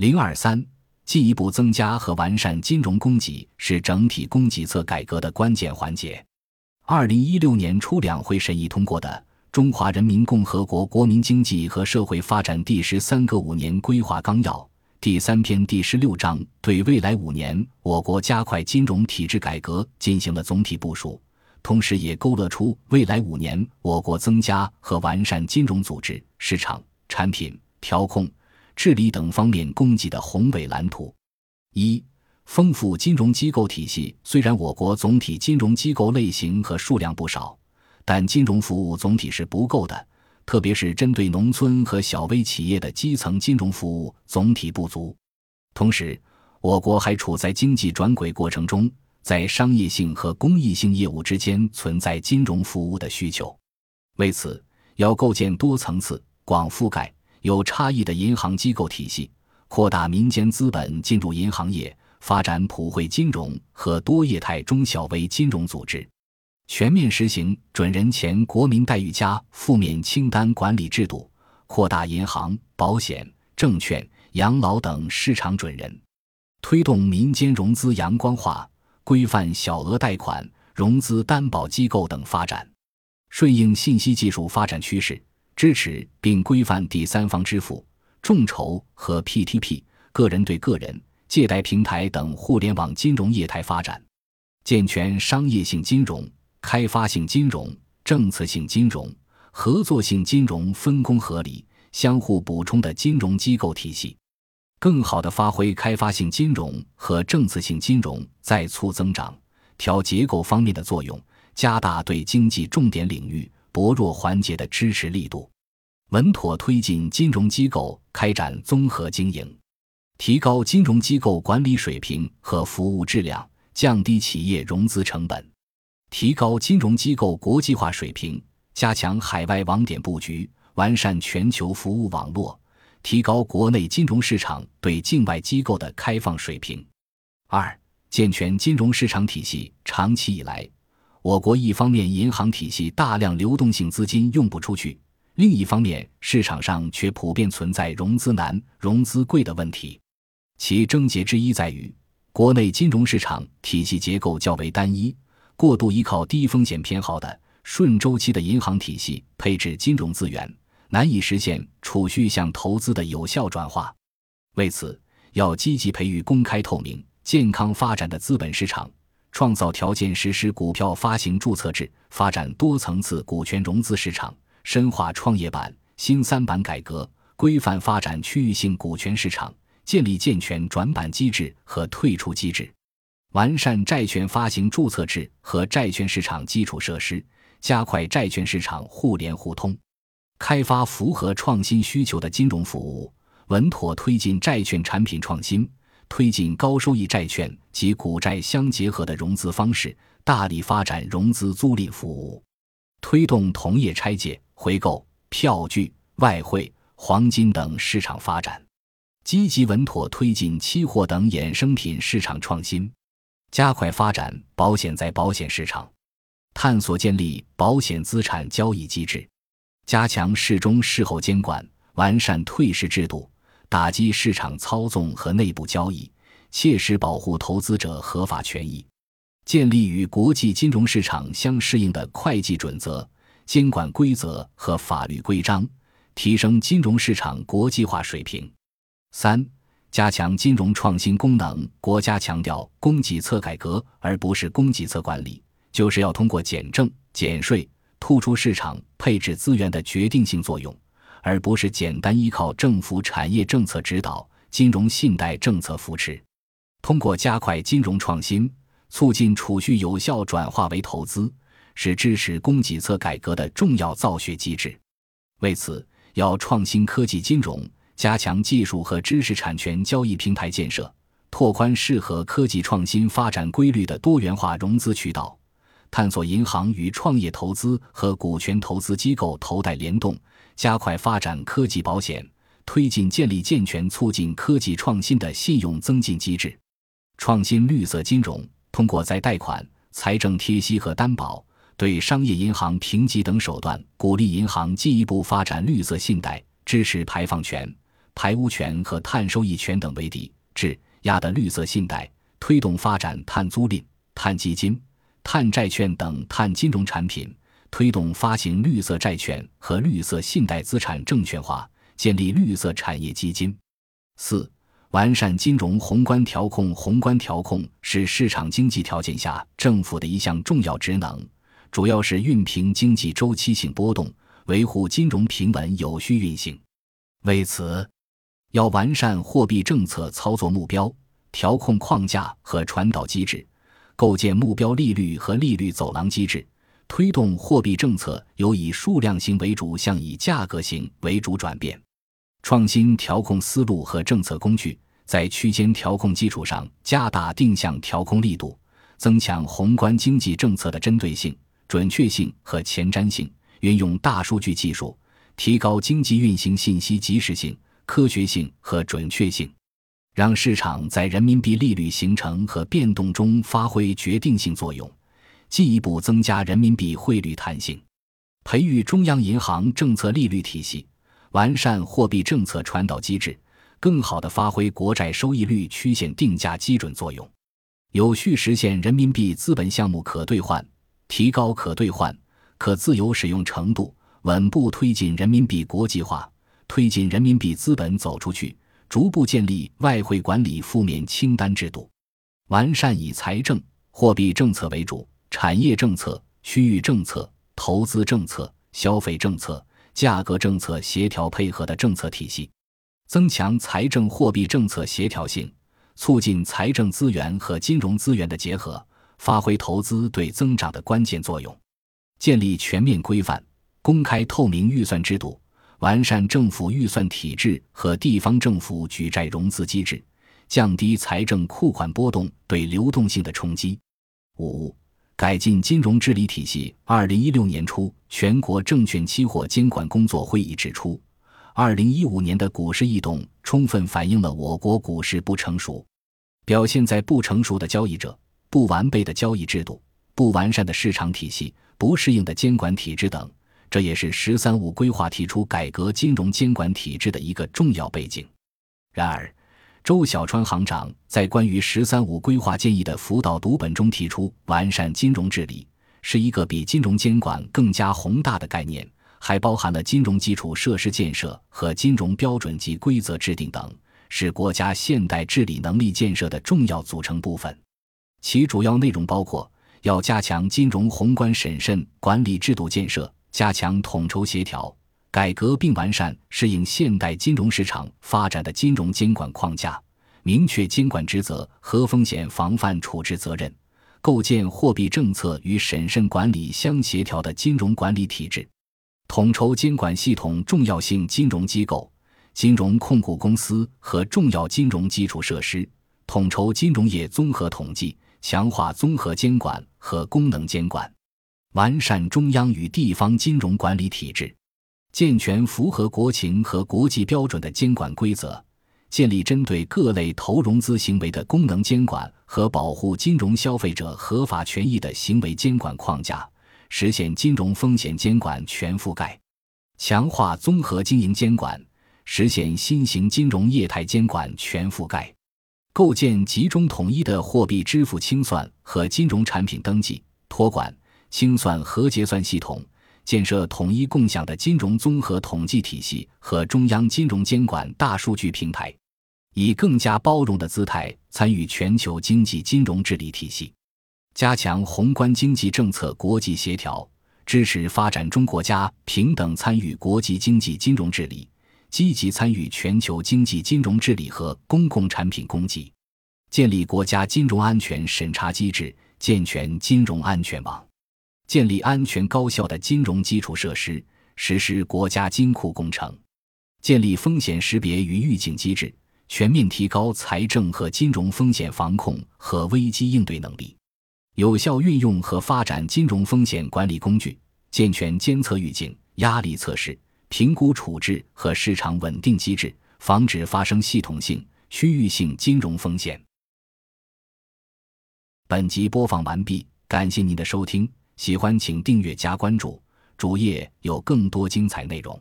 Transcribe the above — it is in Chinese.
零二三，进一步增加和完善金融供给是整体供给侧改革的关键环节。二零一六年初两会审议通过的《中华人民共和国国民经济和社会发展第十三个五年规划纲要》第三篇第十六章，对未来五年我国加快金融体制改革进行了总体部署，同时也勾勒出未来五年我国增加和完善金融组织、市场、产品、调控、治理等方面供给的宏伟蓝图。一丰富金融机构体系。虽然我国总体金融机构类型和数量不少，但金融服务总体是不够的，特别是针对农村和小微企业的基层金融服务总体不足。同时，我国还处在经济转轨过程中，在商业性和公益性业务之间存在金融服务的需求。为此，要构建多层次、广覆盖、有差异的银行机构体系，扩大民间资本进入银行业。发展普惠金融和多业态中小微金融组织，全面实行准人前国民待遇加负面清单管理制度，扩大银行、保险、证券、养老等市场准人，推动民间融资阳光化，规范小额贷款、融资担保机构等发展，顺应信息技术发展趋势，支持并规范第三方支付、众筹和 P2P 个人对个人。借贷平台等互联网金融业态发展，健全商业性金融、开发性金融、政策性金融、合作性金融分工合理、相互补充的金融机构体系，更好地发挥开发性金融和政策性金融在促增长、调结构方面的作用，加大对经济重点领域薄弱环节的支持力度，稳妥推进金融机构开展综合经营。提高金融机构管理水平和服务质量，降低企业融资成本；提高金融机构国际化水平，加强海外网点布局，完善全球服务网络；提高国内金融市场对境外机构的开放水平。二、健全金融市场体系。长期以来，我国一方面银行体系大量流动性资金用不出去，另一方面市场上却普遍存在融资难、融资贵的问题。其症结之一在于，国内金融市场体系结构较为单一，过度依靠低风险偏好的顺周期的银行体系配置金融资源，难以实现储蓄向投资的有效转化。为此，要积极培育公开透明、健康发展的资本市场，创造条件实施股票发行注册制，发展多层次股权融资市场，深化创业板、新三板改革，规范发展区域性股权市场。建立健全转板机制和退出机制，完善债券发行注册制和债券市场基础设施，加快债券市场互联互通，开发符合创新需求的金融服务，稳妥推进债券产品创新，推进高收益债券及股债相结合的融资方式，大力发展融资租赁服务，推动同业拆借、回购、票据、外汇、黄金等市场发展。积极稳妥推进期货等衍生品市场创新，加快发展保险在保险市场，探索建立保险资产交易机制，加强事中事后监管，完善退市制度，打击市场操纵和内部交易，切实保护投资者合法权益，建立与国际金融市场相适应的会计准则、监管规则和法律规章，提升金融市场国际化水平。三、加强金融创新功能。国家强调供给侧改革，而不是供给侧管理，就是要通过减政减税，突出市场配置资源的决定性作用，而不是简单依靠政府产业政策指导、金融信贷政策扶持。通过加快金融创新，促进储蓄有效转化为投资，是支持供给侧改革的重要造血机制。为此，要创新科技金融。加强技术和知识产权交易平台建设，拓宽适合科技创新发展规律的多元化融资渠道，探索银行与创业投资和股权投资机构投贷联动，加快发展科技保险，推进建立健全促进科技创新的信用增进机制，创新绿色金融，通过再贷款、财政贴息和担保，对商业银行评级等手段，鼓励银行进一步发展绿色信贷，支持排放权。排污权和碳收益权等为抵制压的绿色信贷，推动发展碳租赁、碳基金、碳债券等碳金融产品，推动发行绿色债券和绿色信贷资产证券化，建立绿色产业基金。四、完善金融宏观调控。宏观调控是市场经济条件下政府的一项重要职能，主要是熨平经济周期性波动。维护金融平稳有序运行，为此，要完善货币政策操作目标、调控框架和传导机制，构建目标利率和利率走廊机制，推动货币政策由以数量型为主向以价格型为主转变，创新调控思路和政策工具，在区间调控基础上加大定向调控力度，增强宏观经济政策的针对性、准确性和前瞻性。运用大数据技术，提高经济运行信息及时性、科学性和准确性，让市场在人民币利率形成和变动中发挥决定性作用，进一步增加人民币汇率弹性。培育中央银行政策利率体系，完善货币政策传导机制，更好地发挥国债收益率曲线定价基准作用，有序实现人民币资本项目可兑换，提高可兑换。可自由使用程度，稳步推进人民币国际化，推进人民币资本走出去，逐步建立外汇管理负面清单制度，完善以财政、货币政策为主、产业政策、区域政策、投资政策、消费政策、价格政策协调配合的政策体系，增强财政货币政策协调性，促进财政资源和金融资源的结合，发挥投资对增长的关键作用。建立全面规范、公开透明预算制度，完善政府预算体制和地方政府举债融资机制，降低财政库款波动对流动性的冲击。五、改进金融治理体系。二零一六年初，全国证券期货监管工作会议指出，二零一五年的股市异动充分反映了我国股市不成熟，表现在不成熟的交易者、不完备的交易制度、不完善的市场体系。不适应的监管体制等，这也是“十三五”规划提出改革金融监管体制的一个重要背景。然而，周小川行长在关于“十三五”规划建议的辅导读本中提出，完善金融治理是一个比金融监管更加宏大的概念，还包含了金融基础设施建设和金融标准及规则制定等，是国家现代治理能力建设的重要组成部分。其主要内容包括。要加强金融宏观审慎管理制度建设，加强统筹协调，改革并完善适应现代金融市场发展的金融监管框架，明确监管职责和风险防范处置责任，构建货币政策与审慎管理相协调的金融管理体制，统筹监管系统重要性金融机构、金融控股公司和重要金融基础设施，统筹金融业综合统计。强化综合监管和功能监管，完善中央与地方金融管理体制，健全符合国情和国际标准的监管规则，建立针对各类投融资行为的功能监管和保护金融消费者合法权益的行为监管框架，实现金融风险监管全覆盖，强化综合经营监管，实现新型金融业态监管全覆盖。构建集中统一的货币支付清算和金融产品登记、托管、清算和结算系统，建设统一共享的金融综合统计体系和中央金融监管大数据平台，以更加包容的姿态参与全球经济金融治理体系，加强宏观经济政策国际协调，支持发展中国家平等参与国际经济金融治理。积极参与全球经济金融治理和公共产品供给，建立国家金融安全审查机制，健全金融安全网，建立安全高效的金融基础设施，实施国家金库工程，建立风险识别与预警机制，全面提高财政和金融风险防控和危机应对能力，有效运用和发展金融风险管理工具，健全监测预警、压力测试。评估处置和市场稳定机制，防止发生系统性、区域性金融风险。本集播放完毕，感谢您的收听，喜欢请订阅加关注，主页有更多精彩内容。